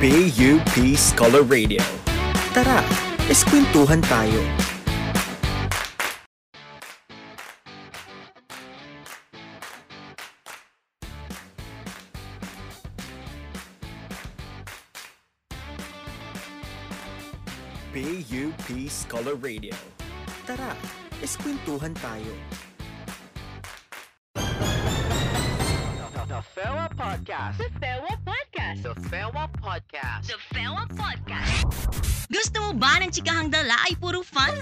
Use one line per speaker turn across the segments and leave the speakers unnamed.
PUP Scholar Radio. Tara, eskwentuhan tayo. PUP Scholar Radio. Tara, eskwentuhan tayo.
The Fewa Podcast.
The Fewa Podcast.
The Fewa Podcast.
The Fewa Podcast. Gusto mo ba ng chikahang dala ay puro fun?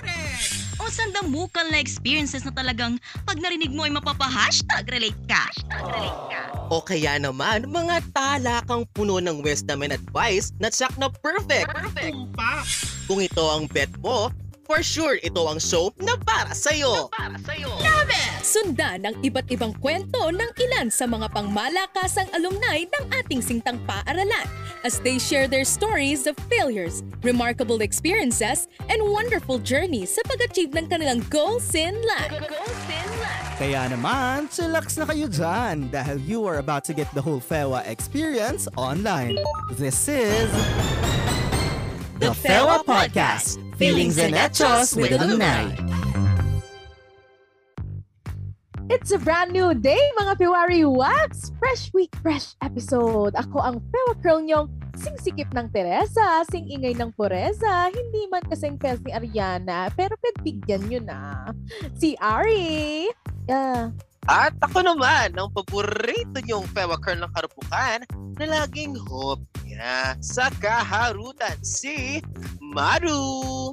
O sandamukal na experiences na talagang pag narinig mo ay mapapa-hashtag relate ka? Hashtag relate ka.
O kaya naman, mga talakang puno ng wisdom and advice na tsak na perfect.
Perfect.
Kung ito ang bet mo, for sure ito ang show na para sa'yo.
Para sa'yo.
Sundan ang iba't ibang kwento ng ilan sa mga pangmalakasang alumni ng ating singtang paaralan as they share their stories of failures, remarkable experiences, and wonderful journeys sa pag-achieve ng kanilang goals in life.
Goals in life.
Kaya naman, chillax na kayo dyan dahil you are about to get the whole FEWA experience online. This is...
The FEWA Podcast. Feelings and Hechos with Alumni.
It's a brand new day, mga February Wax! Fresh week, fresh episode. Ako ang Fewa Curl niyong singsikip ng Teresa, sing ingay ng Pureza, hindi man kasing fest ni Ariana, pero pagbigyan nyo na. Si Ari! Yeah.
At ako naman, ang paborito niyong Fewa Curl ng Karupukan na laging hopya sa kaharutan, si Maru.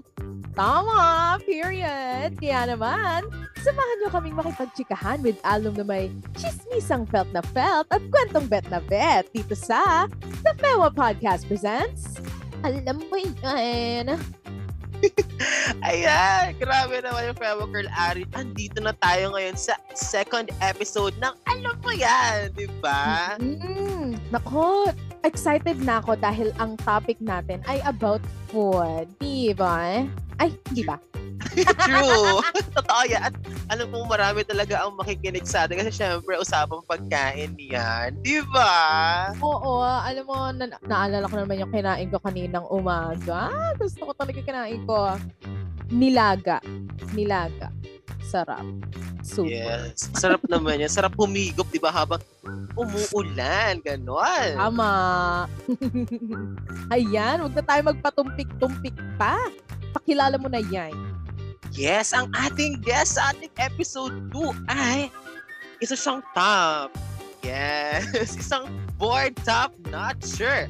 Tama! Period! Kaya naman, samahan nyo kaming makipagtsikahan with alum na may chismisang felt na felt at kwentong bet na bet dito sa The Fewa Podcast presents Alam mo yan!
Ayan, grabe naman yung Fewa Curl Ari. Andito na tayo ngayon sa second episode ng Alam Mo Yan, di ba?
Mm, nako, excited na ako dahil ang topic natin ay about food. Di ba? Ay, di ba?
True. Totoo yan. At alam kong marami talaga ang makikinig sa atin kasi syempre usapang pagkain yan. Di ba?
Oo, alam mo, na- naalala ko naman yung kinain ko kaninang umaga. Gusto ko talaga kinain ko. Nilaga. Nilaga. Sarap. Super.
Yes. Sarap naman yan. Sarap humigop, di ba? Habang umuulan. Ganon.
Tama. Ayan, huwag na tayo magpatumpik-tumpik pa. Pakilala mo na yan.
Yes, ang ating guest sa ating episode 2 ay isa siyang top. Yes, isang board top notcher.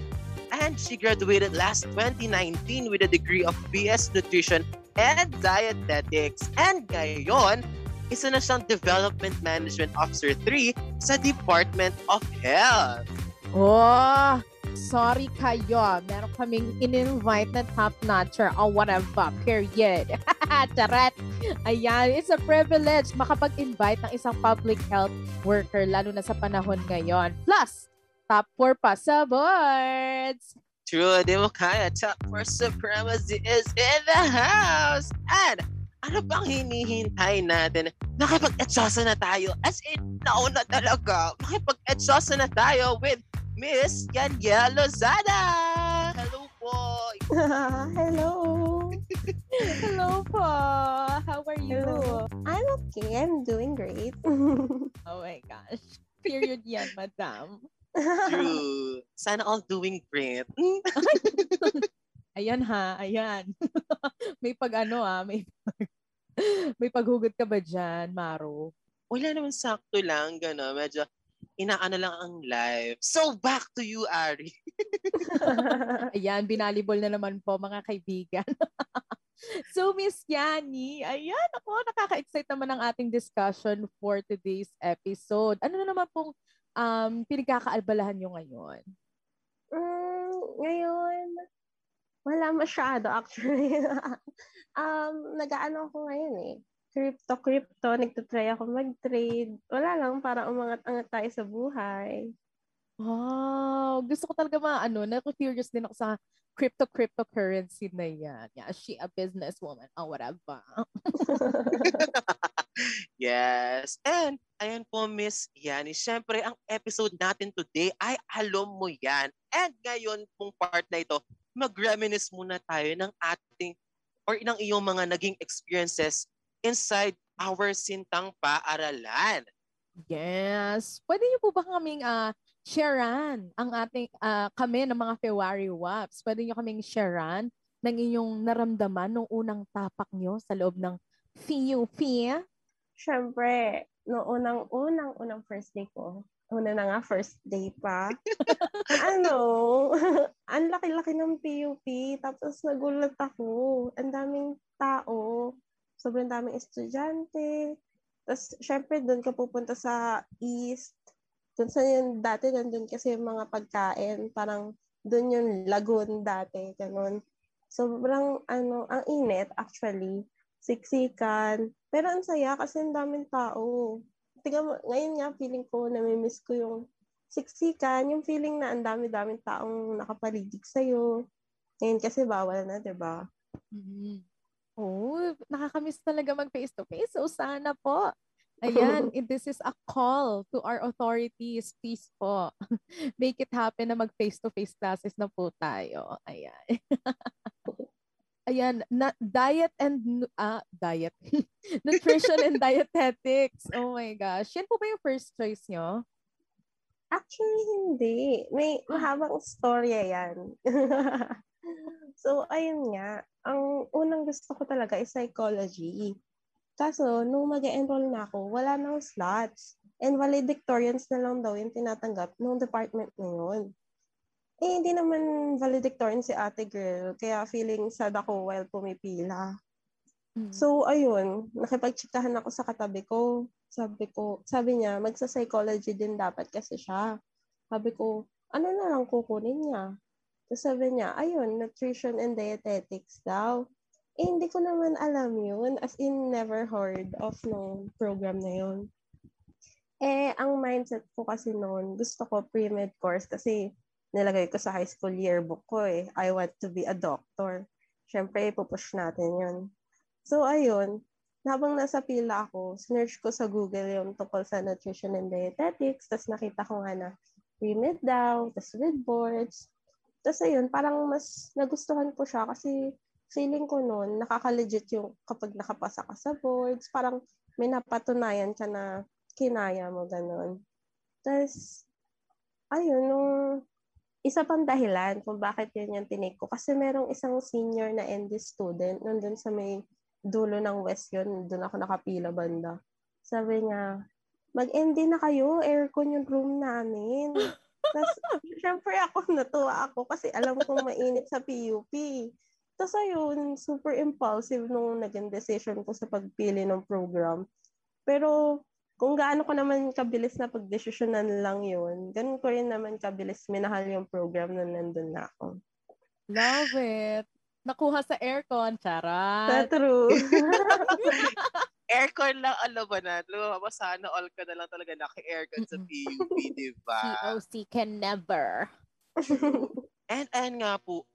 And she graduated last 2019 with a degree of BS Nutrition and Dietetics. And ngayon, isa na siyang Development Management Officer 3 sa Department of Health.
Oh, sorry kayo. Meron kaming in-invite na top-notcher or whatever, period. Charat. Ayan, it's a privilege makapag-invite ng isang public health worker, lalo na sa panahon ngayon. Plus, top 4 pa sa boards.
True, di mo kaya. Top for supremacy is in the house. And ano bang hinihintay natin? Nakipag-etsosa na tayo. As in, nauna talaga. Makipag-etsosa na tayo with Miss Yanya Lozada. Hello po.
Hello.
Hello po. How are you?
Hello. I'm okay. I'm doing great.
Oh my gosh. Period yan, madam.
True. Sana all doing great.
Ayan ha, ayan. may pag ano ah, may may paghugot ka ba dyan, Maro?
Wala naman sakto lang, gano'n. Medyo inaano lang ang live. So, back to you, Ari.
Ayan, binalibol na naman po mga kaibigan. so, Miss Yani, ayan ako, nakaka-excite naman ang ating discussion for today's episode. Ano na naman pong um, pinagkakaalbalahan nyo ngayon?
mm, ngayon, wala masyado actually. um, nag-ano ako ngayon eh. Crypto, crypto. Nagtatry ako mag-trade. Wala lang, para umangat-angat tayo sa buhay.
Wow, gusto ko talaga mga ano, na-curious din ako sa crypto cryptocurrency na yan. Yeah, she a businesswoman or whatever.
yes. And, ayan po, Miss Yani. Siyempre, ang episode natin today ay alam mo yan. And ngayon, pong part na ito, mag-reminisce muna tayo ng ating or ng iyong mga naging experiences inside our sintang paaralan.
Yes. Pwede niyo po ba kaming ah sharean ang ating ah, kami ng mga February WAPs? Pwede niyo kaming sharean ng inyong naramdaman nung unang tapak niyo sa loob ng FUP?
Siyempre, no unang unang unang first day ko, una na nga first day pa. ano, ang laki-laki ng PUP. Tapos nagulat ako. Ang daming tao. Sobrang daming estudyante. Tapos, syempre, doon ka pupunta sa east. Doon sa yun, dati nandun kasi yung mga pagkain. Parang doon yung lagoon dati. Ganun. Sobrang, ano, ang init actually. Siksikan. Pero ang saya kasi ang daming tao. Mo, ngayon nga feeling ko, namimiss ko yung siksikan, yung feeling na ang dami-daming taong nakapaligid sa'yo. Ngayon kasi bawal na, di ba?
Mhm. Oh, nakakamiss talaga mag face-to-face. So, sana po. Ayan, this is a call to our authorities. Please po. Make it happen na mag face-to-face classes na po tayo. Ayan. Ayan, na, diet and ah, diet. Nutrition and dietetics. Oh my gosh. Yan po ba yung first choice nyo?
Actually, hindi. May mahabang storya yan. so, ayun nga. Ang unang gusto ko talaga is psychology. Kaso, nung mag enroll na ako, wala nang slots. And valedictorians na lang daw yung tinatanggap ng department na yun. Eh, hindi naman valedictorian si ate girl. Kaya feeling sad ako while pumipila. So, ayun, nakipagtsikahan ako sa katabi ko. Sabi ko, sabi niya, magsa-psychology din dapat kasi siya. Sabi ko, ano na lang kukunin niya? Tapos sabi niya, ayun, nutrition and dietetics daw. Eh, hindi ko naman alam yun. As in, never heard of no program na yun. Eh, ang mindset ko kasi noon, gusto ko pre-med course kasi nilagay ko sa high school yearbook ko eh. I want to be a doctor. Siyempre, ipupush natin yun. So, ayun, habang nasa pila ako, sinerch ko sa Google yung tungkol sa nutrition and dietetics, tapos nakita ko nga na pre-med daw, tapos with boards. Tapos ayun, parang mas nagustuhan ko siya kasi feeling ko noon, nakaka-legit yung kapag nakapasa ka sa boards, parang may napatunayan ka na kinaya mo, ganun. Tapos, ayun, nung isa pang dahilan kung bakit yun yung tinake ko. Kasi merong isang senior na ND student nandun sa may dulo ng West yun. Doon ako nakapila banda. Sabi niya, mag-ND na kayo. Aircon yung room namin. Tapos, syempre ako natuwa ako kasi alam kong mainit sa PUP. Tapos ayun, super impulsive nung naging decision ko sa pagpili ng program. Pero kung gaano ko naman kabilis na pagdesisyonan lang yun, ganun ko rin naman kabilis minahal yung program na nandun na ako.
Love it. Nakuha sa aircon.
Sa
Charat.
true.
Aircon lang ang labanan. Lumabas sana all ka na lang talaga naka-aircon sa. PUP, di ba?
COC can never.
And and nga po,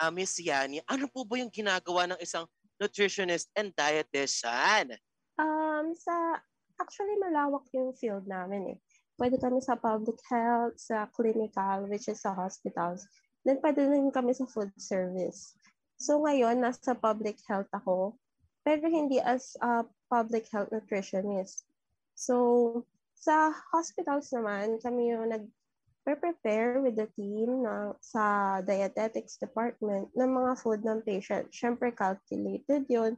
uh, Miss Yani, ano po ba yung ginagawa ng isang nutritionist and dietitian?
um, sa, actually malawak yung field namin eh. Pwede kami sa public health, sa clinical, which is sa hospitals. Then pwede rin kami sa food service. So ngayon, nasa public health ako, pero hindi as a public health nutritionist. So, sa hospitals naman, kami yung nag-prepare with the team na sa dietetics department ng mga food ng patient. Siyempre, calculated yon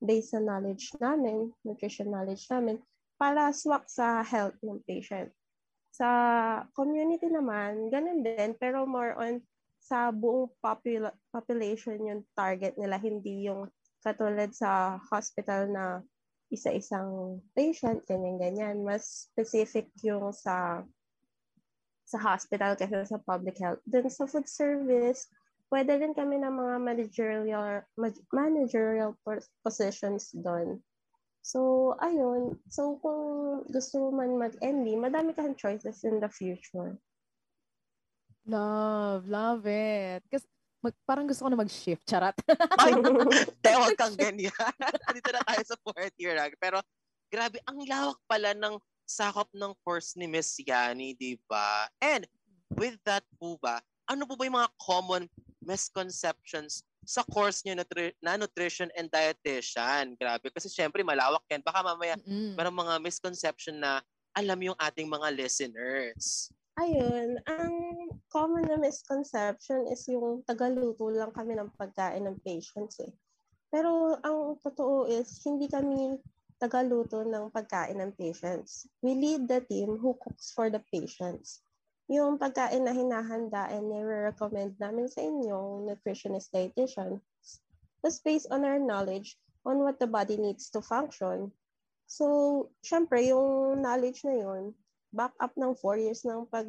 based sa knowledge namin, nutrition knowledge namin, para swak sa health ng patient. Sa community naman, ganun din, pero more on sa buong popula- population yung target nila, hindi yung katulad sa hospital na isa-isang patient, ganyan-ganyan. Mas specific yung sa sa hospital kasi sa public health. Then sa food service, pwede din kami ng mga managerial managerial pos- positions doon. So, ayun. So, kung gusto mo man mag-MD, madami kang choices in the future.
Love, love it. Kasi mag, parang gusto ko na mag-shift. Charat.
Ay, tewag kang ganyan. Dito na tayo sa fourth year. ah. Pero, grabe, ang lawak pala ng sakop ng course ni Miss Yani, di ba? And, with that po ba, ano po ba yung mga common misconceptions sa course niyo na, tri- na nutrition and dietitian? Grabe. Kasi syempre, malawak yan. Baka mamaya
Mm-mm.
merong mga misconception na alam yung ating mga listeners.
Ayun, ang common na misconception is yung tagaluto lang kami ng pagkain ng patients eh. Pero ang totoo is, hindi kami tagaluto ng pagkain ng patients. We lead the team who cooks for the patients. Yung pagkain na hinahanda and nire-recommend namin sa inyong nutritionist dietitian was based on our knowledge on what the body needs to function. So, syempre, yung knowledge na yun, back up ng four years ng pag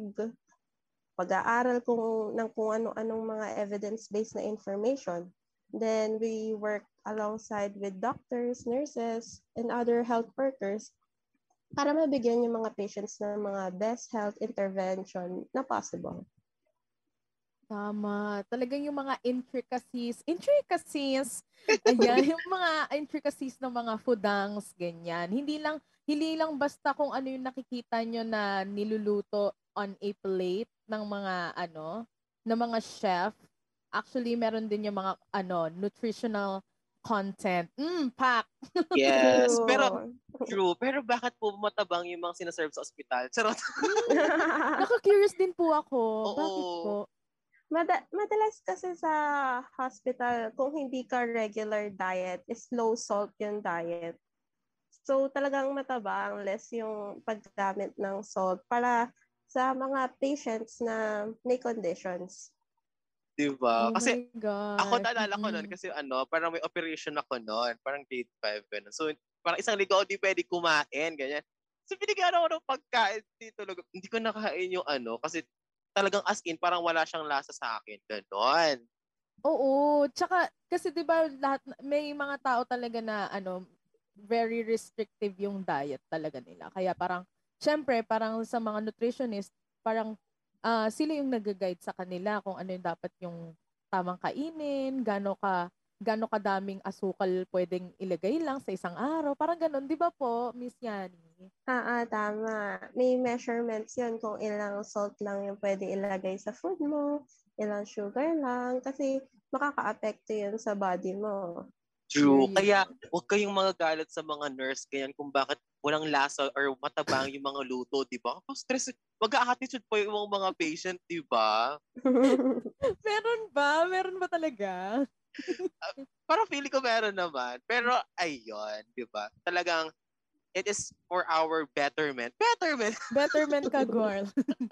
pag-aaral kung ng kung ano-anong mga evidence-based na information. Then we work alongside with doctors, nurses, and other health workers para mabigyan yung mga patients ng mga best health intervention na possible.
Tama. Talagang yung mga intricacies, intricacies, ayan, yung mga intricacies ng mga foodangs, ganyan. Hindi lang, hindi lang basta kung ano yung nakikita nyo na niluluto on a plate ng mga, ano, ng mga chef. Actually, meron din yung mga, ano, nutritional content. Mm, pack.
Yes.
True.
Pero, true. Pero bakit po matabang yung mga sinaserve sa ospital? Charot.
Naka-curious din po ako.
Oo.
Bakit po?
Mada- madalas kasi sa hospital, kung hindi ka regular diet, is low salt yung diet. So talagang mataba, less yung paggamit ng salt para sa mga patients na may conditions.
Diba?
Oh
Kasi ako naalala ko noon kasi ano, parang may operation ako noon, parang grade 5 ganun. So parang isang linggo ako di pwede kumain, ganyan. So binigyan ako ng pagkain dito. Hindi ko nakain yung ano kasi talagang as in parang wala siyang lasa sa akin. Ganon.
Oo, tsaka kasi 'di ba lahat may mga tao talaga na ano very restrictive yung diet talaga nila. Kaya parang syempre parang sa mga nutritionist parang ah, sila yung nag-guide sa kanila kung ano yung dapat yung tamang kainin, gaano ka gaano kadaming asukal pwedeng ilagay lang sa isang araw. Parang ganun, 'di ba po, Miss Yani?
Ah, ah, tama. May measurements yun kung ilang salt lang yung pwede ilagay sa food mo, ilang sugar lang, kasi makaka-apekto yun sa body mo.
True. Kaya huwag kayong mga galit sa mga nurse ganyan kung bakit walang lasa or matabang yung mga luto, di ba? Kapag stress, mag-attitude po yung mga patient, di ba?
Meron ba? Meron ba talaga?
Parang feeling ko meron naman. Pero ayun, di ba? Talagang it is for our betterment. Betterment!
Betterment ka, girl.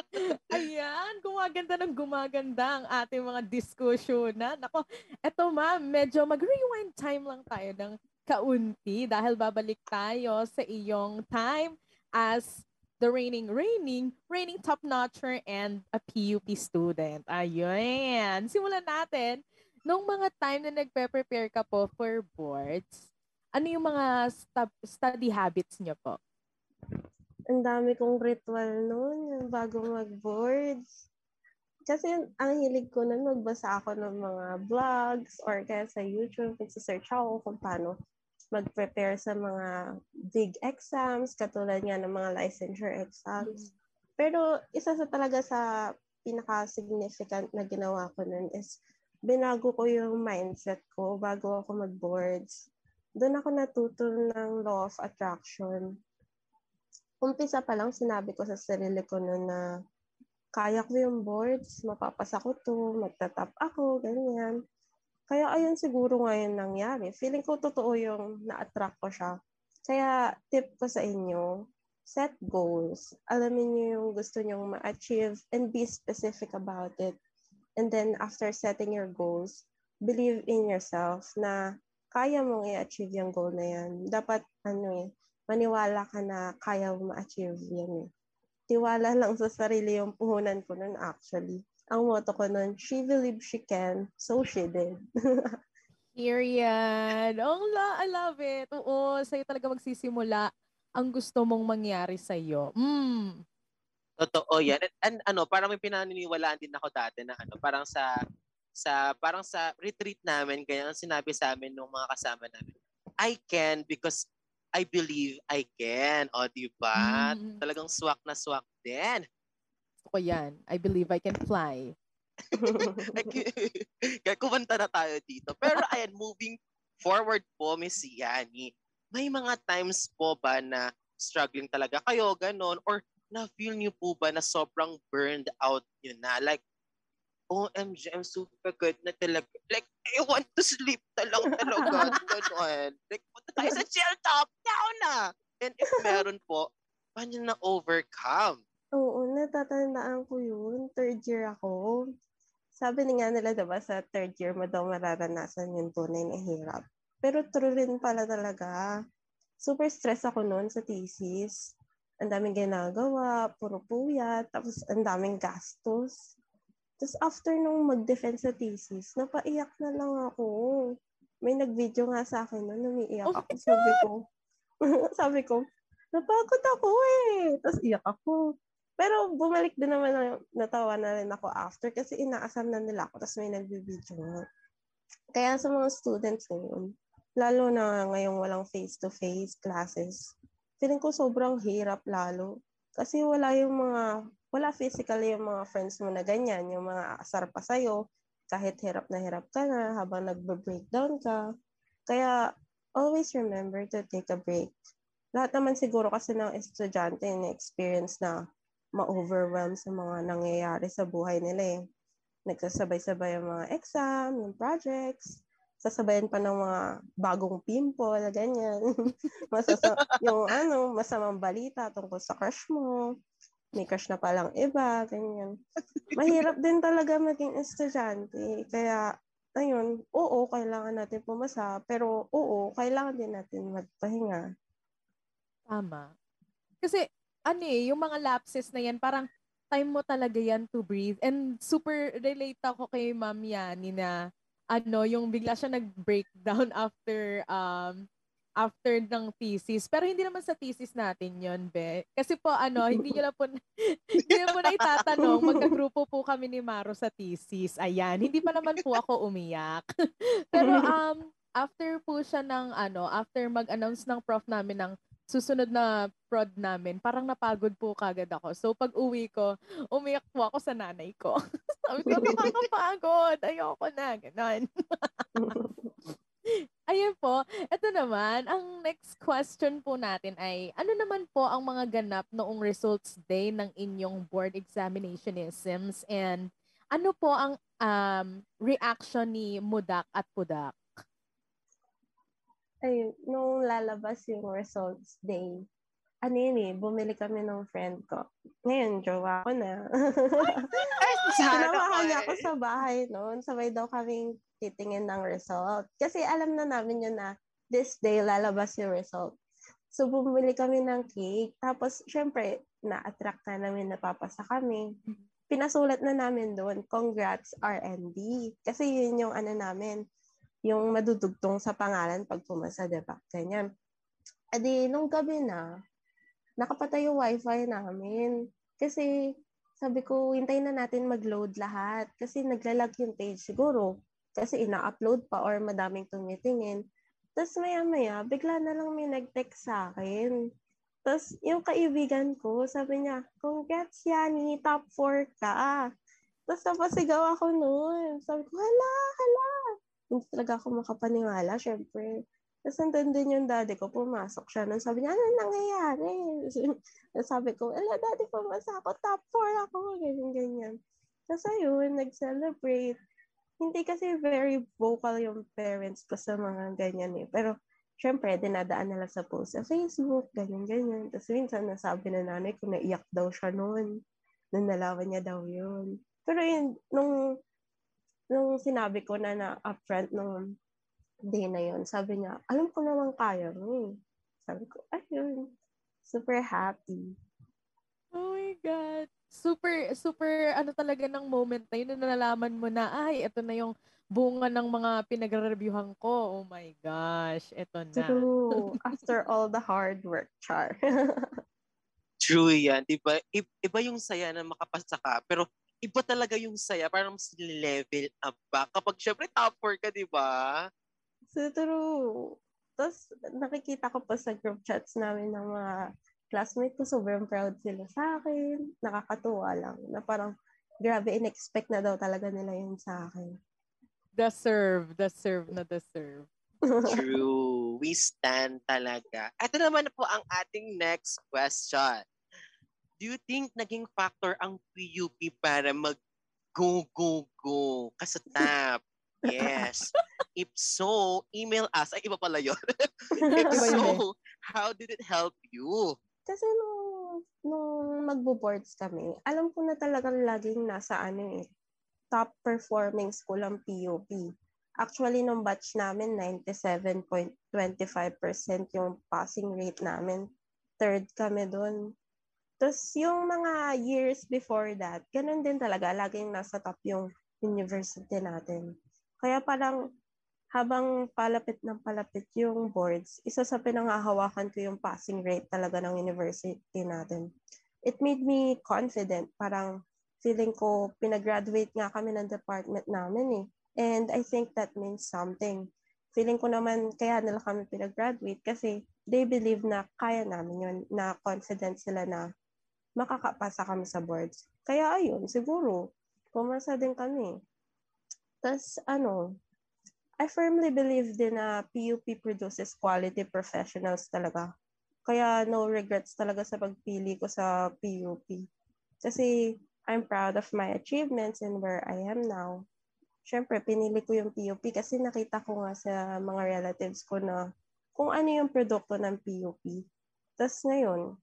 Ayan, gumaganda ng gumaganda ang ating mga diskusyon na. Nako, eto ma'am, medyo mag-rewind time lang tayo ng kaunti dahil babalik tayo sa iyong time as the reigning, reigning, reigning top-notcher and a PUP student. Ayun. Simulan natin. Nung mga time na nagpe-prepare ka po for boards, ano yung mga stu- study habits niyo po?
Ang dami kong ritual noon bago mag-boards. Kasi ang hilig ko nun, magbasa ako ng mga vlogs or kaya sa YouTube, nagsisearch ako kung paano mag-prepare sa mga big exams, katulad nga ng mga licensure exams. Pero isa sa talaga sa pinaka-significant na ginawa ko nun is binago ko yung mindset ko bago ako mag-boards. Doon ako natuto ng law of attraction umpisa pa lang sinabi ko sa sarili ko noon na kaya ko yung boards, mapapasa ko to, magtatap ako, ganyan. Kaya ayun siguro ngayon nangyari. Feeling ko totoo yung na-attract ko siya. Kaya tip ko sa inyo, set goals. Alamin niyo yung gusto nyong ma-achieve and be specific about it. And then after setting your goals, believe in yourself na kaya mong i-achieve yung goal na yan. Dapat ano eh, maniwala ka na kaya mo ma-achieve yan eh. Tiwala lang sa sarili yung puhunan ko nun actually. Ang motto ko nun, she believed she can, so she did.
Period. Oh, la, I love it. Oo, sa'yo talaga magsisimula ang gusto mong mangyari sa'yo. Mm.
Totoo yan. And, and ano, parang may pinaniniwalaan din ako dati na ano, parang sa sa parang sa retreat namin, kaya ang sinabi sa amin ng mga kasama namin, I can because I believe I can. O, di ba?
Mm.
Talagang swak na swak din.
Gusto ko yan. I believe I can fly.
kaya kumanta na tayo dito. Pero ayan, moving forward po, Miss Yani, may mga times po ba na struggling talaga kayo, ganon, or na-feel niyo po ba na sobrang burned out nyo na? Like, OMG, I'm super good na talaga. Like, I want to sleep na lang talaga. Ganon. Like, punta tayo sa chill top. Now na. And if meron po, paano na overcome?
Oo, natatandaan ko yun. Third year ako. Sabi ni nga nila, diba, sa third year mo daw mararanasan yung tunay na hirap. Pero true rin pala talaga. Super stress ako noon sa thesis. Ang daming ginagawa, puro puyat, tapos ang daming gastos. Tapos after nung mag-defend sa thesis, napaiyak na lang ako. May nag-video nga sa akin noon, umiiyak
Oh
ako. Sabi ko, sabi ko, napagod ako eh. Tapos iyak ako. Pero bumalik din naman, na- natawa na rin ako after kasi inaasam na nila ako tapos may nagbibideo nga. Kaya sa mga students ngayon, lalo na ngayong walang face-to-face classes, feeling ko sobrang hirap lalo. Kasi wala yung mga, wala physically yung mga friends mo na ganyan, yung mga asar pa sa'yo, kahit hirap na hirap ka na habang nagbe-breakdown ka. Kaya always remember to take a break. Lahat naman siguro kasi ng estudyante na-experience na ma-overwhelm sa mga nangyayari sa buhay nila eh. Nagsasabay-sabay yung mga exam, yung projects, sasabayan pa ng mga bagong pimple, ganyan. Masasa yung ano, masamang balita tungkol sa crush mo. May crush na palang iba, ganyan. Mahirap din talaga maging estudyante. Kaya, ayun, oo, kailangan natin pumasa. Pero, oo, kailangan din natin magpahinga.
Tama. Kasi, ano eh, yung mga lapses na yan, parang time mo talaga yan to breathe. And super relate ako kay Ma'am Yani na, ano, yung bigla siya nag-breakdown after, um, after ng thesis. Pero hindi naman sa thesis natin yon Be. Kasi po, ano, hindi nyo na po, hindi na po na itatanong, magkagrupo po kami ni Maro sa thesis. Ayan, hindi pa naman po ako umiyak. Pero, um, after po siya ng, ano, after mag-announce ng prof namin ng susunod na prod namin, parang napagod po kagad ako. So, pag uwi ko, umiyak po ako sa nanay ko. Sabi ko, nakakapagod. Ayoko na. Ganon. Ayun po. Ito naman, ang next question po natin ay, ano naman po ang mga ganap noong results day ng inyong board examinationisms and ano po ang um, reaction ni Mudak at Pudak?
Ayun, nung lalabas yung results day, ano yun eh, bumili kami ng friend ko. Ngayon, jowa ko na. Sinamahan niya ako sa bahay noon. Sabay daw kaming titingin ng result. Kasi alam na namin yun na this day lalabas yung result. So, bumili kami ng cake. Tapos, syempre, na-attract na namin napapasa kami. Pinasulat na namin doon, congrats RND. Kasi yun yung ano namin, yung madudugtong sa pangalan pag pumasa, diba? Ganyan. Adi, nung gabi na, nakapatay yung wifi namin. Kasi, sabi ko, hintayin na natin mag-load lahat. Kasi naglalag yung page siguro. Kasi ina-upload pa or madaming tumitingin. Tapos maya-maya, bigla na lang may nag-text sa akin. Tapos yung kaibigan ko, sabi niya, congrats Yani, top 4 ka. Tapos napasigaw ako noon. Sabi ko, hala, hala. Hindi talaga ako makapaniwala, syempre. Tapos nandun din yung daddy ko, pumasok siya. Nung sabi niya, ano nangyayari? sabi ko, ala, daddy, pumasa ako, top 4 ako, ganyan, ganyan. Tapos ayun, nag-celebrate. Hindi kasi very vocal yung parents ko sa mga ganyan eh. Pero, syempre, dinadaan nila sa post sa Facebook, ganyan, ganyan. Tapos minsan, nasabi na nanay ko, naiyak daw siya noon. Nung nalaman niya daw yun. Pero yun, nung, nung sinabi ko na na upfront nung day na yun, sabi niya, alam ko naman kaya mo eh. Sabi ko, ayun, super happy.
Oh my God. Super, super, ano talaga ng moment na yun na nalaman mo na, ay, ito na yung bunga ng mga pinag-reviewhan ko. Oh my gosh, ito na.
True. After all the hard work, Char.
True yan, di ba? I- Iba yung saya na makapasa ka, pero iba talaga yung saya, parang mas level up ba? Kapag syempre top 4 ka, di ba?
So, true. Tapos, nakikita ko pa sa group chats namin ng mga classmate ko, sobrang proud sila sa akin. Nakakatuwa lang. Na parang, grabe, in-expect na daw talaga nila yun sa akin.
Deserve, deserve na deserve.
True. We stand talaga. Ito naman po ang ating next question. Do you think naging factor ang PUP para mag go, go, go ka sa top? Yes. If so, email us. Ay, iba pala yun. If
yun eh.
so, how did it help you?
Kasi nung, nung magbo-boards kami, alam ko na talagang laging nasa ano eh, top performing school ang PUP. Actually, nung batch namin, 97.25% yung passing rate namin. Third kami doon. Tapos yung mga years before that, ganun din talaga, laging nasa top yung university natin. Kaya parang habang palapit ng palapit yung boards, isa sa pinangahawakan ko yung passing rate talaga ng university natin. It made me confident. Parang feeling ko, pinag-graduate nga kami ng department namin eh. And I think that means something. Feeling ko naman kaya nila kami pinag-graduate kasi they believe na kaya namin yun, na confident sila na makakapasa kami sa boards. Kaya ayun, siguro, pumasa din kami. Tapos ano, I firmly believe din na PUP produces quality professionals talaga. Kaya no regrets talaga sa pagpili ko sa PUP. Kasi I'm proud of my achievements and where I am now. Siyempre, pinili ko yung PUP kasi nakita ko nga sa mga relatives ko na kung ano yung produkto ng PUP. Tapos ngayon,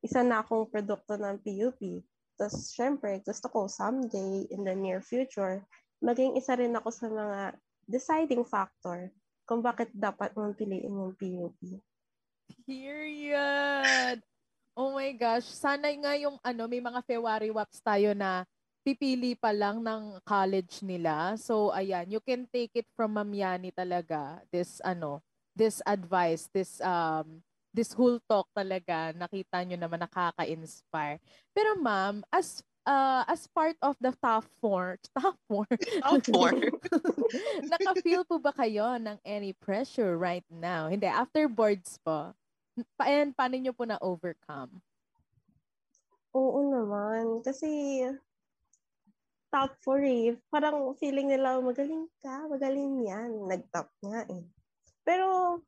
isa na akong produkto ng PUP. Tapos syempre, gusto ko someday in the near future, maging isa rin ako sa mga deciding factor kung bakit dapat mong piliin yung PUP.
Period. Oh my gosh. Sana nga yung ano, may mga February WAPs tayo na pipili pa lang ng college nila. So, ayan, you can take it from Ma'am Yani talaga. This, ano, this advice, this, um, this whole talk talaga, nakita nyo naman nakaka-inspire. Pero ma'am, as uh, as part of the top four, top four,
Top four.
naka-feel po ba kayo ng any pressure right now? Hindi, after boards po. Pa and paano nyo po na-overcome?
Oo naman. Kasi top 4 eh. Parang feeling nila, magaling ka, magaling yan. Nag-top nga eh. Pero,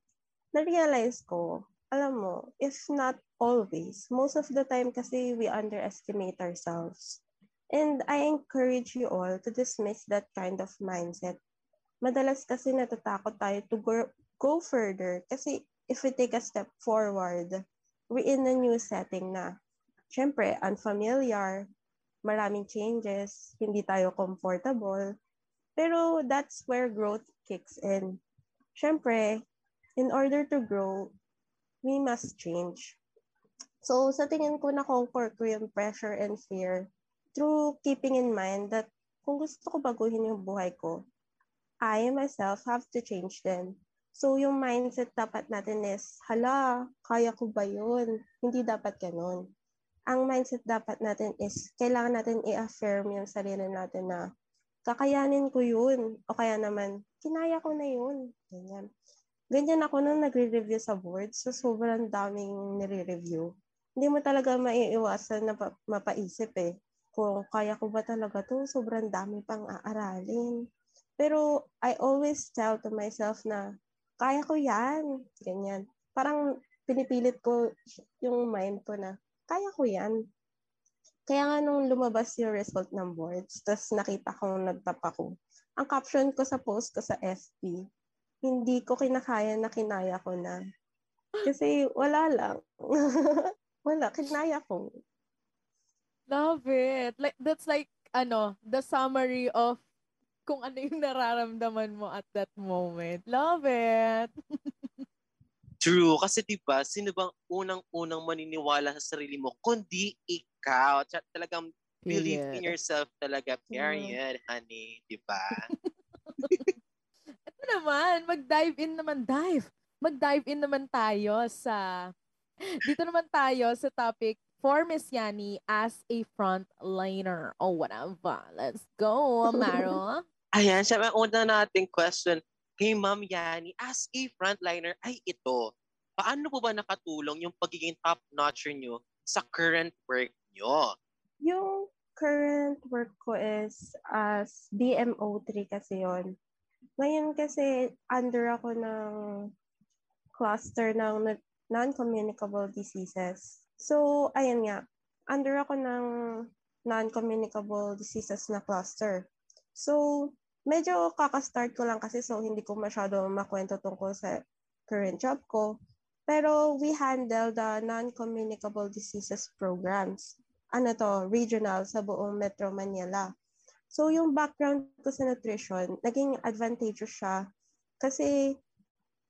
na-realize ko, alam mo, if not always, most of the time kasi we underestimate ourselves. And I encourage you all to dismiss that kind of mindset. Madalas kasi natatakot tayo to go, go further kasi if we take a step forward, we're in a new setting na. Siyempre, unfamiliar, maraming changes, hindi tayo comfortable. Pero that's where growth kicks in. Siyempre, in order to grow, we must change. So, sa tingin ko na conquer ko yung pressure and fear through keeping in mind that kung gusto ko baguhin yung buhay ko, I myself have to change them. So, yung mindset dapat natin is, hala, kaya ko ba yun? Hindi dapat ganun. Ang mindset dapat natin is, kailangan natin i-affirm yung sarili natin na, kakayanin ko yun. O kaya naman, kinaya ko na yun. Ganyan. Ganyan ako nung nagre-review sa board. So, sobrang daming nire-review. Hindi mo talaga maiiwasan na pa- mapaisip eh. Kung kaya ko ba talaga to, sobrang dami pang aaralin. Pero I always tell to myself na, kaya ko yan. Ganyan. Parang pinipilit ko yung mind ko na, kaya ko yan. Kaya nga nung lumabas yung result ng boards, tapos nakita kong nagtap ako, ang caption ko sa post ko sa FB, hindi ko kinakaya na kinaya ko na. Kasi wala lang. wala, kinaya ko.
Love it. Like that's like ano, the summary of kung ano yung nararamdaman mo at that moment. Love it.
True. Kasi di ba, sino bang unang-unang maniniwala sa sarili mo kundi ikaw? At talagang believe in
Period.
yourself talaga. Period, honey. Di ba?
Ito naman, mag-dive in naman, dive. Mag-dive in naman tayo sa, dito naman tayo sa topic for Miss Yani as a frontliner. Oh, whatever. Let's go, Amaro.
Ayan, siya ang una nating question kay Ma'am Yani. As a frontliner, ay ito. Paano po ba nakatulong yung pagiging top-notcher nyo sa current work nyo?
Yung current work ko is as DMO3 kasi yon. Ngayon kasi under ako ng cluster ng non-communicable diseases. So, ayun nga, under ako ng non-communicable diseases na cluster. So, medyo kakastart ko lang kasi so hindi ko masyado makwento tungkol sa current job ko. Pero we handle the non-communicable diseases programs. Ano to, regional sa buong Metro Manila. So yung background ko sa nutrition, naging advantageous siya kasi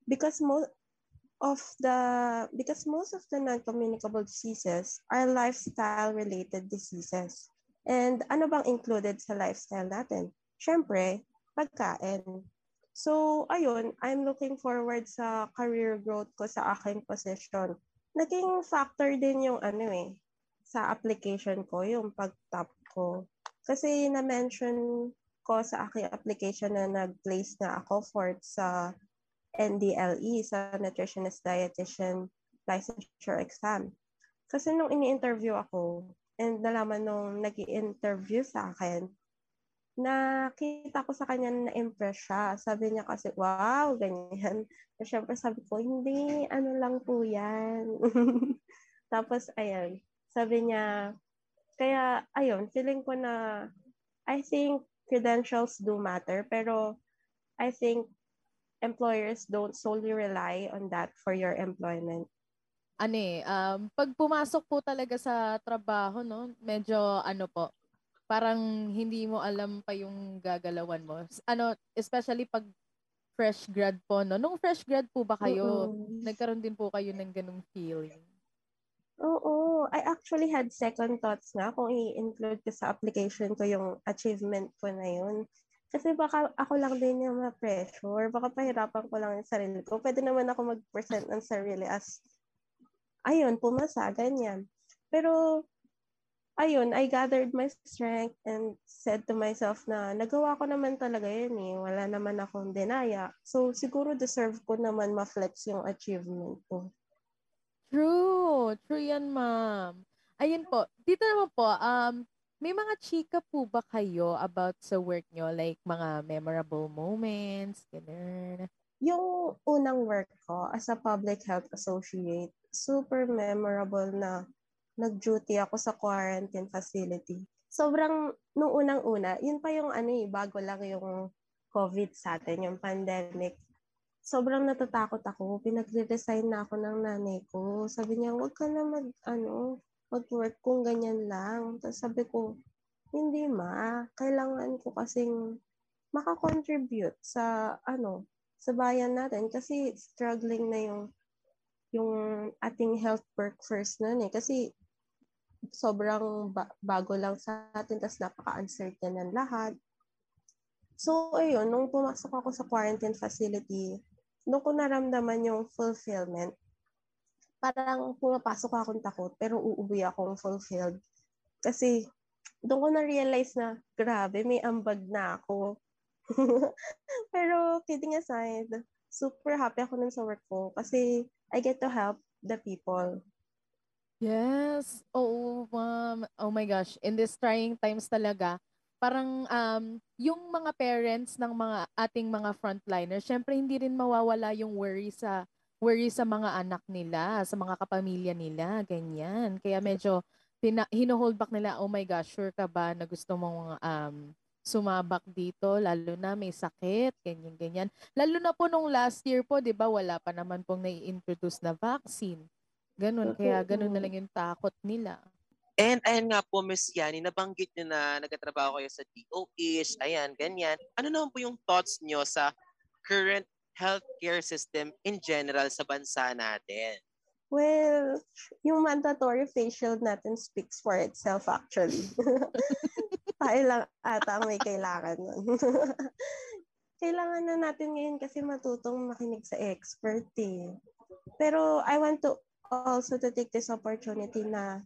because mo of the because most of the non-communicable diseases are lifestyle related diseases. And ano bang included sa lifestyle natin? Syempre, pagkain. So, ayun, I'm looking forward sa career growth ko sa aking position. Naging factor din yung ano eh, sa application ko, yung pag-top. Kasi na-mention ko sa aking application na nag-place na ako for sa NDLE, sa Nutritionist Dietitian Licensure Exam. Kasi nung ini-interview ako, and nalaman nung nag interview sa akin, nakita ko sa kanya na impress siya. Sabi niya kasi, wow, ganyan. So, syempre sabi ko, hindi, ano lang po yan. Tapos, ayan, sabi niya, kaya, ayun, feeling ko na, I think credentials do matter, pero I think employers don't solely rely on that for your employment.
Ano eh, um, pag pumasok po talaga sa trabaho, no, medyo ano po, parang hindi mo alam pa yung gagalawan mo. Ano, especially pag fresh grad po, no? Nung fresh grad po ba kayo,
Mm-mm.
nagkaroon din po kayo ng ganung feeling?
Oo, I actually had second thoughts na kung i-include ko sa application ko yung achievement ko na yun. Kasi baka ako lang din yung ma-pressure. Baka pahirapan ko lang yung sarili ko. Pwede naman ako mag-present ng sarili as, ayun, pumasa, ganyan. Pero, ayun, I gathered my strength and said to myself na nagawa ko naman talaga yun eh. Wala naman akong dinaya. So, siguro deserve ko naman ma-flex yung achievement ko.
True. True yan, ma'am. Ayun po. Dito naman po, um, may mga chika po ba kayo about sa work nyo? Like, mga memorable moments, ganun.
Yung unang work ko as a public health associate, super memorable na nag-duty ako sa quarantine facility. Sobrang, nung unang-una, yun pa yung ano eh, bago lang yung COVID sa atin, yung pandemic. Sobrang natatakot ako. Pinagre-resign na ako ng nanay ko. Sabi niya, huwag ka na mag, ano, mag-work kung ganyan lang. Tapos sabi ko, hindi ma, kailangan ko kasing makakontribute sa, ano, sa bayan natin kasi struggling na yung yung ating health workforce nun eh. Kasi sobrang ba- bago lang sa atin, tapos napaka-uncertain ng lahat. So, ayun, nung pumasok ako sa quarantine facility, nung ko naramdaman yung fulfillment, parang pumapasok akong takot, pero uuwi akong fulfilled. Kasi, doon ko na-realize na, grabe, may ambag na ako. pero, kidding aside, super happy ako nun sa work ko kasi I get to help the people.
Yes. Oo, ma'am. Oh my gosh. In these trying times talaga, parang um, yung mga parents ng mga ating mga frontliners, syempre hindi rin mawawala yung worry sa worry sa mga anak nila, sa mga kapamilya nila, ganyan. Kaya medyo pina, hino-hold back nila, oh my gosh, sure ka ba na gusto mong um, sumabak dito, lalo na may sakit, ganyan, ganyan. Lalo na po nung last year po, di ba, wala pa naman pong nai-introduce na vaccine. Ganun, kaya ganun na lang yung takot nila.
And ayan nga po, Miss Yani, nabanggit niyo na nagtatrabaho kayo sa DOH, ayan, ganyan. Ano naman po yung thoughts niyo sa current healthcare system in general sa bansa natin?
Well, yung mandatory face shield natin speaks for itself actually. Tayo lang ata may kailangan nun. kailangan na natin ngayon kasi matutong makinig sa expert eh. Pero I want to also to take this opportunity na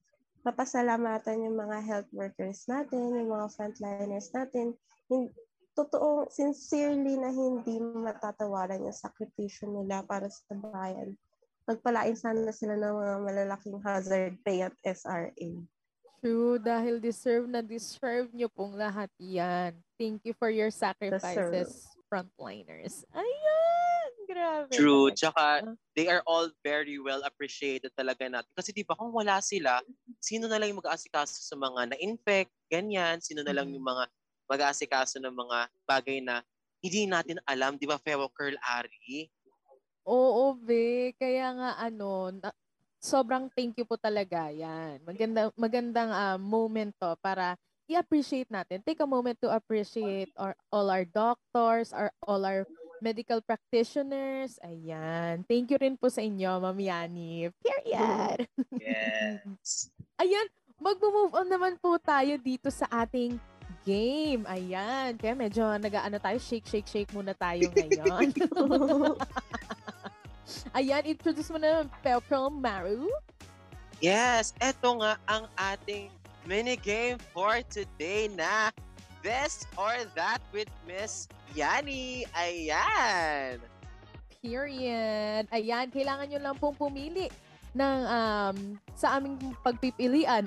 papasalamatan yung mga health workers natin, yung mga frontliners natin. Hin- Totoo, sincerely na hindi matatawaran yung sakripisyo nila para sa bayan. Magpalain sana sila ng mga malalaking hazard pay at SRA.
True, dahil deserve na deserve nyo pong lahat yan. Thank you for your sacrifices, frontliners. Ayan! Grabe.
True. Tsaka, they are all very well appreciated talaga natin. Kasi di ba kung wala sila, sino na lang yung mag-aasikaso sa mga na-infect, ganyan, sino na lang
Mhm.
yung mga mag-aasikaso ng mga bagay na hindi natin alam, di ba, Fewo Curl Ari?
Oo, be. Kaya nga ano, na- sobrang thank you po talaga yan. Maganda, magandang ah, moment to para i-appreciate natin. Take a moment to appreciate our, all our doctors, our, all our medical practitioners. Ayan. Thank you rin po sa inyo, Ma'am Yani. Period.
Yes.
Ayan, mag-move on naman po tayo dito sa ating game. Ayan. Kaya medyo nag-ano tayo, shake, shake, shake muna tayo ngayon. Ayan, introduce mo na Pelcro Maru.
Yes, eto nga ang ating mini game for today na This or That with Miss Yani. Ayan.
Period. Ayan, kailangan nyo lang pong pumili ng um, sa aming pagpipilian.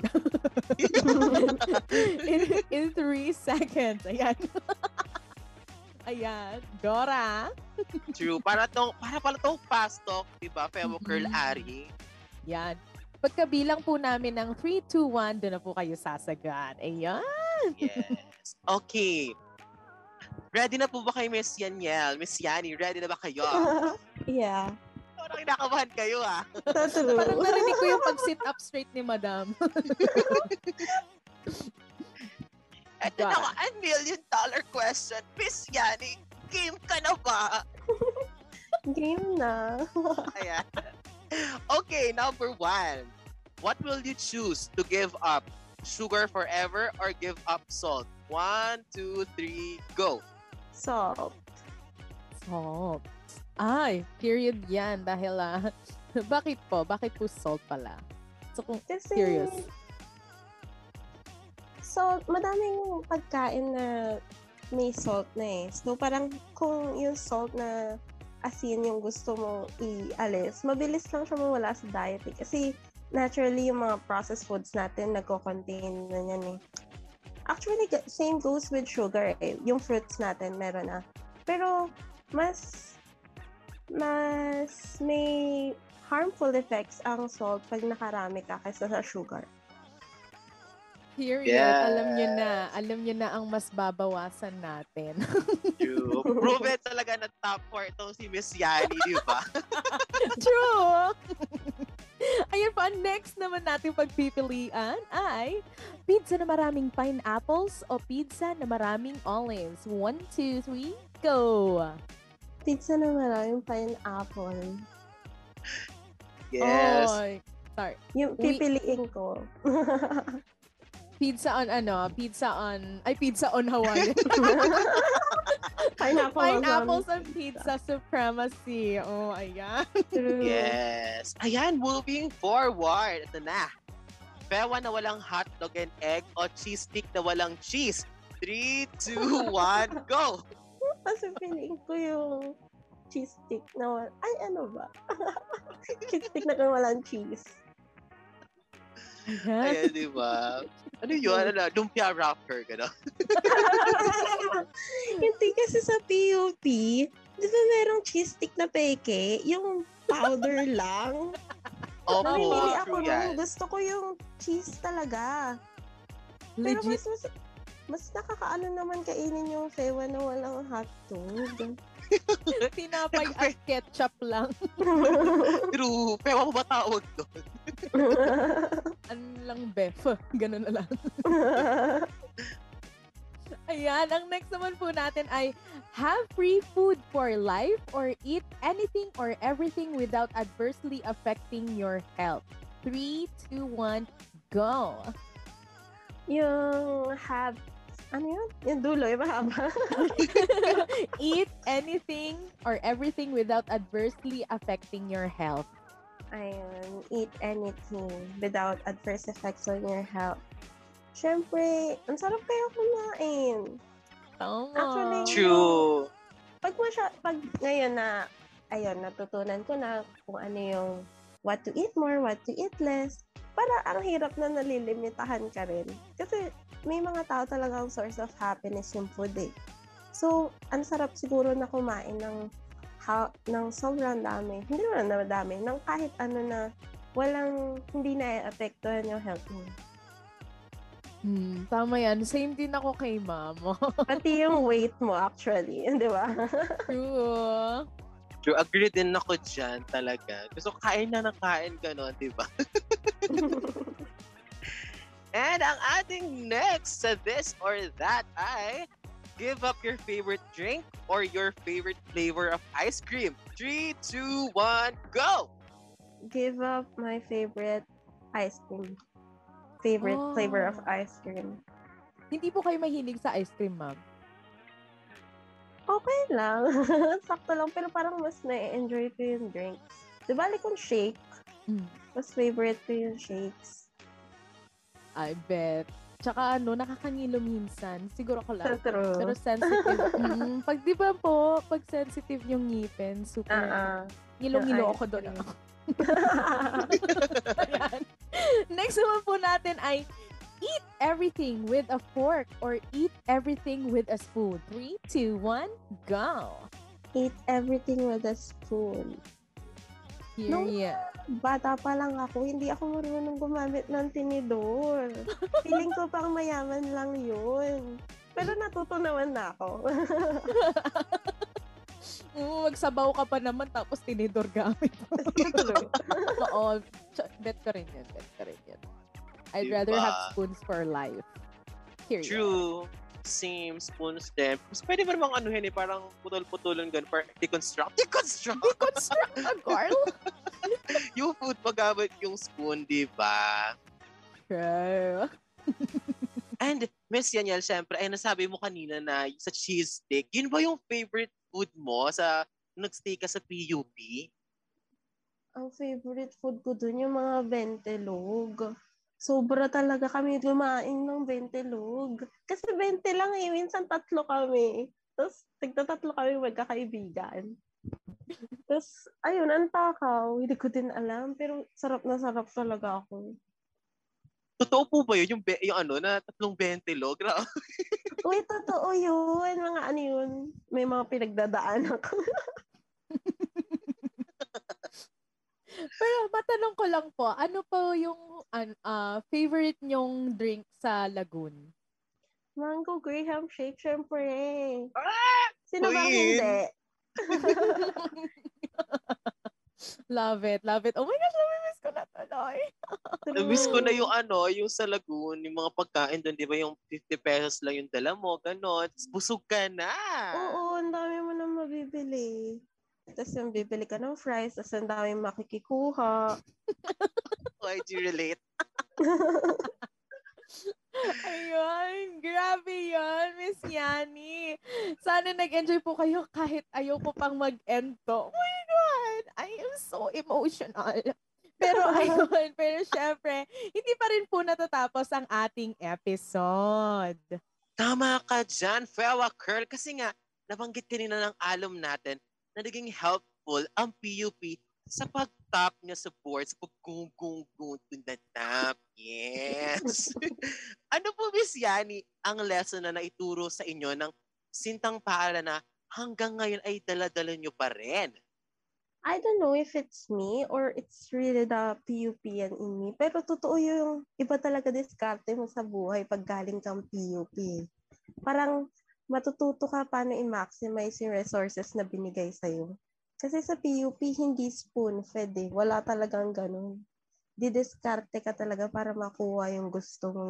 in, in three seconds. Ayan. Ayan. Dora.
True. Para tong para pala tong fast talk, 'di ba? Fewo Curl
Mhm.
Ari.
Yan. Pagkabilang po namin ng 3, 2, 1, doon na po kayo sasagan. Ayan.
Yes. Okay. Ready na po ba kayo, Miss Yaniel? Miss Yani, ready na ba kayo?
yeah.
Parang kinakabahan kayo, ah.
Totoo.
Parang narinig ko yung pag-sit up straight ni Madam.
Ito na nga, a million dollar question. Miss Yani, game ka na ba?
Game na.
Ayan. Okay, number one. What will you choose to give up? Sugar forever or give up salt? One, two, three, go.
Salt.
Salt. Ay, period yan. Dahil, ah, bakit po? Bakit po salt pala? So, kung
Kasi,
curious.
salt, madaming pagkain na may salt na eh. So, parang kung yung salt na asin yung gusto mong ialis, mabilis lang siya mawala sa diet eh. Kasi, naturally, yung mga processed foods natin, nagko-contain na yan eh. Actually, same goes with sugar eh. Yung fruits natin, meron na. Pero, mas, mas may harmful effects ang salt pag nakarami ka kaysa sa sugar.
Period. Alam nyo na. Alam nyo na ang mas babawasan natin.
True. Proven talaga na top 4 itong si Miss Yani, di ba?
True! Next naman natin pagpipilian ay pizza na maraming pineapples o pizza na maraming olives. One, two, three, go!
Pizza na maraming pineapple.
Yes.
Oy. Sorry.
Yung
We-
pipiliin ko.
Pizza on ano? Pizza on... Ay, pizza on Hawaii.
Pineapple.
Pineapples on pizza supremacy. Oh, ayan.
True.
Yes. Ayan, moving forward. Ito na. Pewa na walang hotdog and egg o cheese stick na walang cheese. 3, 2, 1, go!
Kasi feeling ko yung cheese stick na wala. Ay, ano ba? cheese stick na kung walang cheese.
Ayan, di ba? Ano yun? Ano na? Lumpia wrapper, gano'n.
Hindi kasi sa PUP, di ba merong cheese stick na peke? Yung powder lang.
Opo,
Namimili ako nun. Gusto ko yung cheese talaga. Pero
Legit.
mas, mas, mas nakakaano naman kainin yung fewa na walang hotdog.
Tinapay at ketchup lang.
True. Pewa mo ba tawag doon?
Ano lang, bef. Ganun na lang. Ayan, ang next naman po natin ay have free food for life or eat anything or everything without adversely affecting your health. 3, 2, 1, go!
yung have, ano yun? Yung dulo, yung mahaba.
eat anything or everything without adversely affecting your health.
Ayun, eat anything without adverse effects on your health. Siyempre, ang sarap kaya kumain.
Tama.
Actually,
True.
Pag, masya, pag ngayon na, ayun, natutunan ko na kung ano yung what to eat more, what to eat less. para ang hirap na nalilimitahan ka rin. Kasi may mga tao talagang source of happiness yung food eh. So, ang sarap siguro na kumain ng ha- ng sobrang dami. Hindi naman na dami. Ng kahit ano na walang, hindi na apektuhan yung health mo.
Hmm, tama yan. Same din ako kay mama.
Pati yung weight mo actually, di ba?
True.
True, agree din ako dyan talaga. Gusto kain na ng kain gano'n, di ba? And ang ating next sa this or that ay give up your favorite drink or your favorite flavor of ice cream. 3, 2, 1, go!
Give up my favorite ice cream. Favorite
Oh.
flavor of ice cream.
Hindi po kayo mahilig sa ice cream, ma'am.
Okay lang. Sakto lang. Pero parang mas na-enjoy ko yung drinks. Di ba, like kung shake,
Mm.
mas favorite ko yung shakes.
I bet. Tsaka ano, nakakangilo minsan. Siguro ko lang.
True.
Pero sensitive. mm, pag di ba po, pag sensitive yung ngipin, super,
Ah, ah.
ngilo-ngilo
Yung
ako doon. Next naman po natin ay eat everything with a fork or eat everything with a spoon. 3, 2, 1, go!
Eat everything with a spoon. No.
Period.
Bata pa lang ako, hindi ako marunong gumamit ng tinidor. Feeling ko pang mayaman lang yun. Pero natuto naman na ako.
Mm, magsabaw ka pa naman tapos tinidor gamit mo. Oo. Bet ko rin yun. Bet ko rin yun. I'd
Diba?
rather have spoons for life. Period.
True. Same spoons din. Mas pwede ba namang anuhin eh, parang putol-putulan ganun, para deconstruct. Deconstruct!
Deconstruct a girl.
yung food paggamit yung spoon, di ba?
True.
And Miss Yaniel, syempre, ay nasabi mo kanina na sa cheese stick, yun ba yung favorite food mo sa nagstay ka sa PUP?
Ang favorite food ko dun yung mga bentelog. Sobra talaga kami kumain ng bentelog. Kasi bente lang eh. Minsan tatlo kami. Tapos, tigtatatlo kami magkakaibigan. Tapos, ayun, ang takaw. Hindi ko din alam. Pero sarap na sarap talaga ako.
Totoo po ba yun? Yung, be- yung ano, na tatlong 20 lo? Grabe.
Uy, totoo yun. Mga ano yun. May mga pinagdadaan ako.
Pero matanong ko lang po, ano po yung an ah, favorite nyong drink sa Lagoon?
Mango Graham Shake, syempre.
Ah!
Sino
Queen!
hindi?
love it, love it. Oh my gosh, nami-miss ko na tuloy.
Namiss ko na yung ano, yung sa Lagoon, yung mga pagkain doon, di ba yung 50 pesos lang yung dala mo, gano'n. Busog ka na.
Oo, ang dami mo na mabibili. Tapos yung bibili ka ng fries, tapos ang dami makikikuha.
Why do you relate?
Ayun, grabe yun, Miss Yani. Sana nag-enjoy po kayo kahit ayaw po pang mag-ento. Oh my God, I am so emotional. Pero ayun, pero syempre, hindi pa rin po natatapos ang ating episode.
Tama ka dyan, Fewa Curl. Kasi nga, nabanggit kanina ng alum natin na naging helpful ang PUP sa pag-top niya sa board, sa pag-gung-gung-gung to the top. Yes. ano po, Miss Yani, ang lesson na naituro sa inyo ng sintang paara na hanggang ngayon ay dala-dala nyo pa rin?
I don't know if it's me or it's really the PUP and in me. Pero totoo yung iba talaga diskarte mo sa buhay pag galing kang PUP. Parang matututo ka paano i-maximize yung resources na binigay sa'yo. Kasi sa PUP, hindi spoon-fed eh. Wala talagang ganun. Didiskarte ka talaga para makuha yung gusto mo,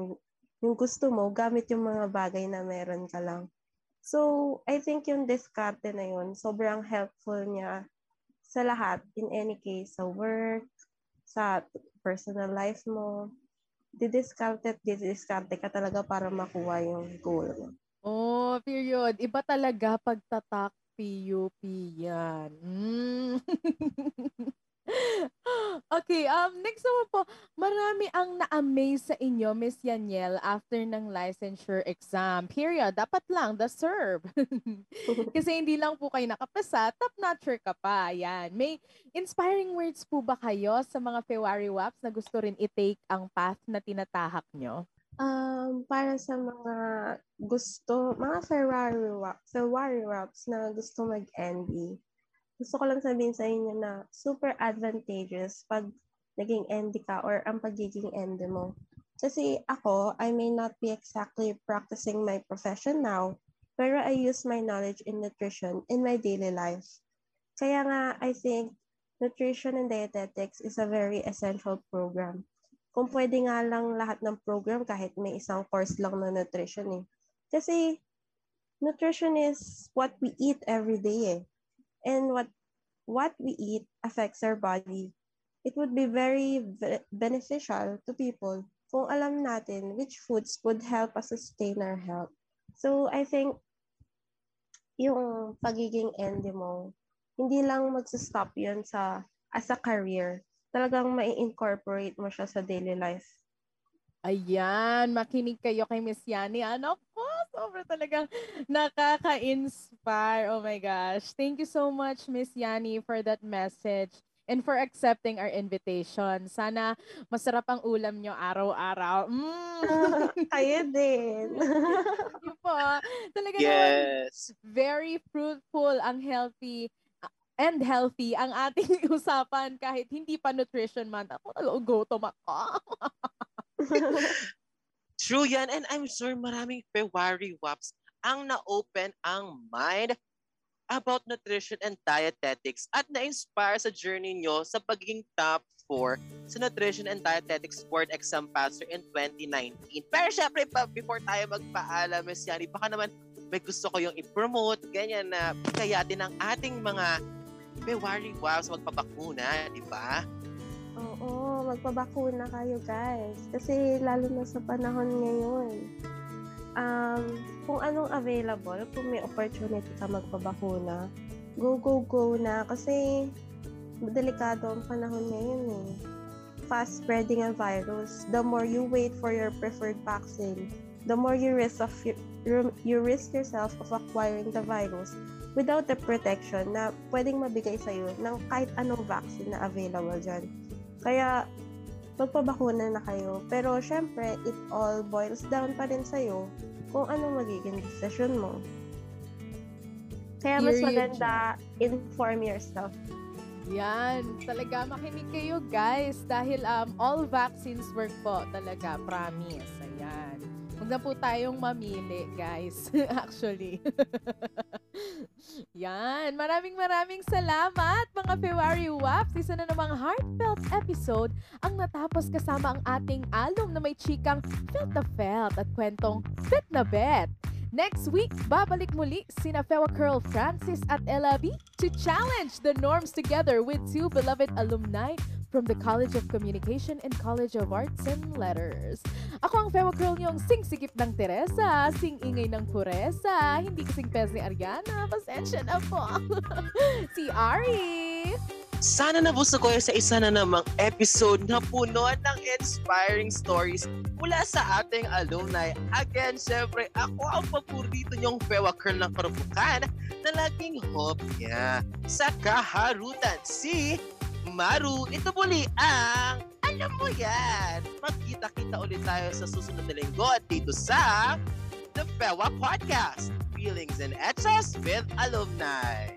yung gusto mo gamit yung mga bagay na meron ka lang. So, I think yung diskarte na yun, sobrang helpful niya sa lahat, in any case, sa work, sa personal life mo, didiscount at didiscarte ka talaga para makuha yung goal mo.
Oh, period. Iba talaga pagtatak PUP yan. Mm. Okay, um, next naman po, marami ang na-amaze sa inyo, Miss Yaniel, after ng licensure exam. Period. Dapat lang, deserve. Kasi hindi lang po kayo nakapasa, top notcher ka pa. Yan. May inspiring words po ba kayo sa mga February WAPs na gusto rin i-take ang path na tinatahak nyo?
Um, para sa mga gusto, mga Ferrari Ferrari Raps na gusto mag-ND, gusto ko lang sabihin sa inyo na super advantageous pag naging ND ka or ang pagiging ND mo. Kasi ako, I may not be exactly practicing my profession now, pero I use my knowledge in nutrition in my daily life. Kaya nga, I think nutrition and dietetics is a very essential program. Kung pwede nga lang lahat ng program kahit may isang course lang na nutrition eh. Kasi nutrition is what we eat every day eh and what what we eat affects our body. It would be very ve- beneficial to people kung alam natin which foods would help us sustain our health. So I think yung pagiging end mo, hindi lang magsa-stop yun sa as a career. Talagang mai-incorporate mo siya sa daily life.
Ayan, makinig kayo kay Miss Yani. Ano po, sobra talagang nakaka-inspire. Oh my gosh. Thank you so much, Miss Yani, for that message and for accepting our invitation. Sana masarap ang ulam nyo araw-araw. Mm.
Kayo din.
Thank you po. Talaga naman,
Yes.
very fruitful ang healthy and healthy ang ating usapan kahit hindi pa nutrition month. Ako nagugutom ako.
True yan. And I'm sure maraming February WAPs ang na-open ang mind about nutrition and dietetics at na-inspire sa journey nyo sa pagiging top 4 sa Nutrition and Dietetics Board Exam Passer in 2019. Pero syempre, pa, before tayo magpaalam, Ms. Yani, baka naman may gusto ko yung i-promote, ganyan na pagkayatin ng ating mga February WAPs magpabakuna, di ba?
Oo, magpabakuna kayo guys. Kasi lalo na sa panahon ngayon. Um, kung anong available, kung may opportunity ka magpabakuna, go, go, go na. Kasi delikado ang panahon ngayon eh. Fast spreading ang virus. The more you wait for your preferred vaccine, the more you risk of you risk yourself of acquiring the virus without the protection na pwedeng mabigay sa'yo ng kahit anong vaccine na available dyan. Kaya, magpabakuna na kayo. Pero, syempre, it all boils down pa rin sa'yo kung anong magiging decision mo. Kaya, mas maganda, inform yourself.
Yan, talaga makinig kayo guys dahil um, all vaccines work po talaga, promise. Huwag na po tayong mamili guys, actually. Yan, maraming maraming salamat mga February Waps. Isa na namang heartfelt episode ang natapos kasama ang ating alum na may chikang felt na felt at kwentong bet na bet. Next week, babalik muli sina Fewa Curl Francis at Ella to challenge the norms together with two beloved alumni from the College of Communication and College of Arts and Letters. Ako ang Fewa Curl niyong sing-sigip ng Teresa, sing-ingay ng Puresa, hindi kasing pes ni Ariana, pasensya na po. si Ari!
Sana nabusog kayo sa isa na namang episode na puno ng inspiring stories mula sa ating alumni. Again, syempre, ako ang paborito niyong Pewa Curl ng Karupukan na laging hopya sa kaharutan. Si Maru, ito muli ang alam mo yan. Magkita-kita ulit tayo sa susunod na linggo at dito sa The Pewa Podcast. Feelings and Etchas with Alumni.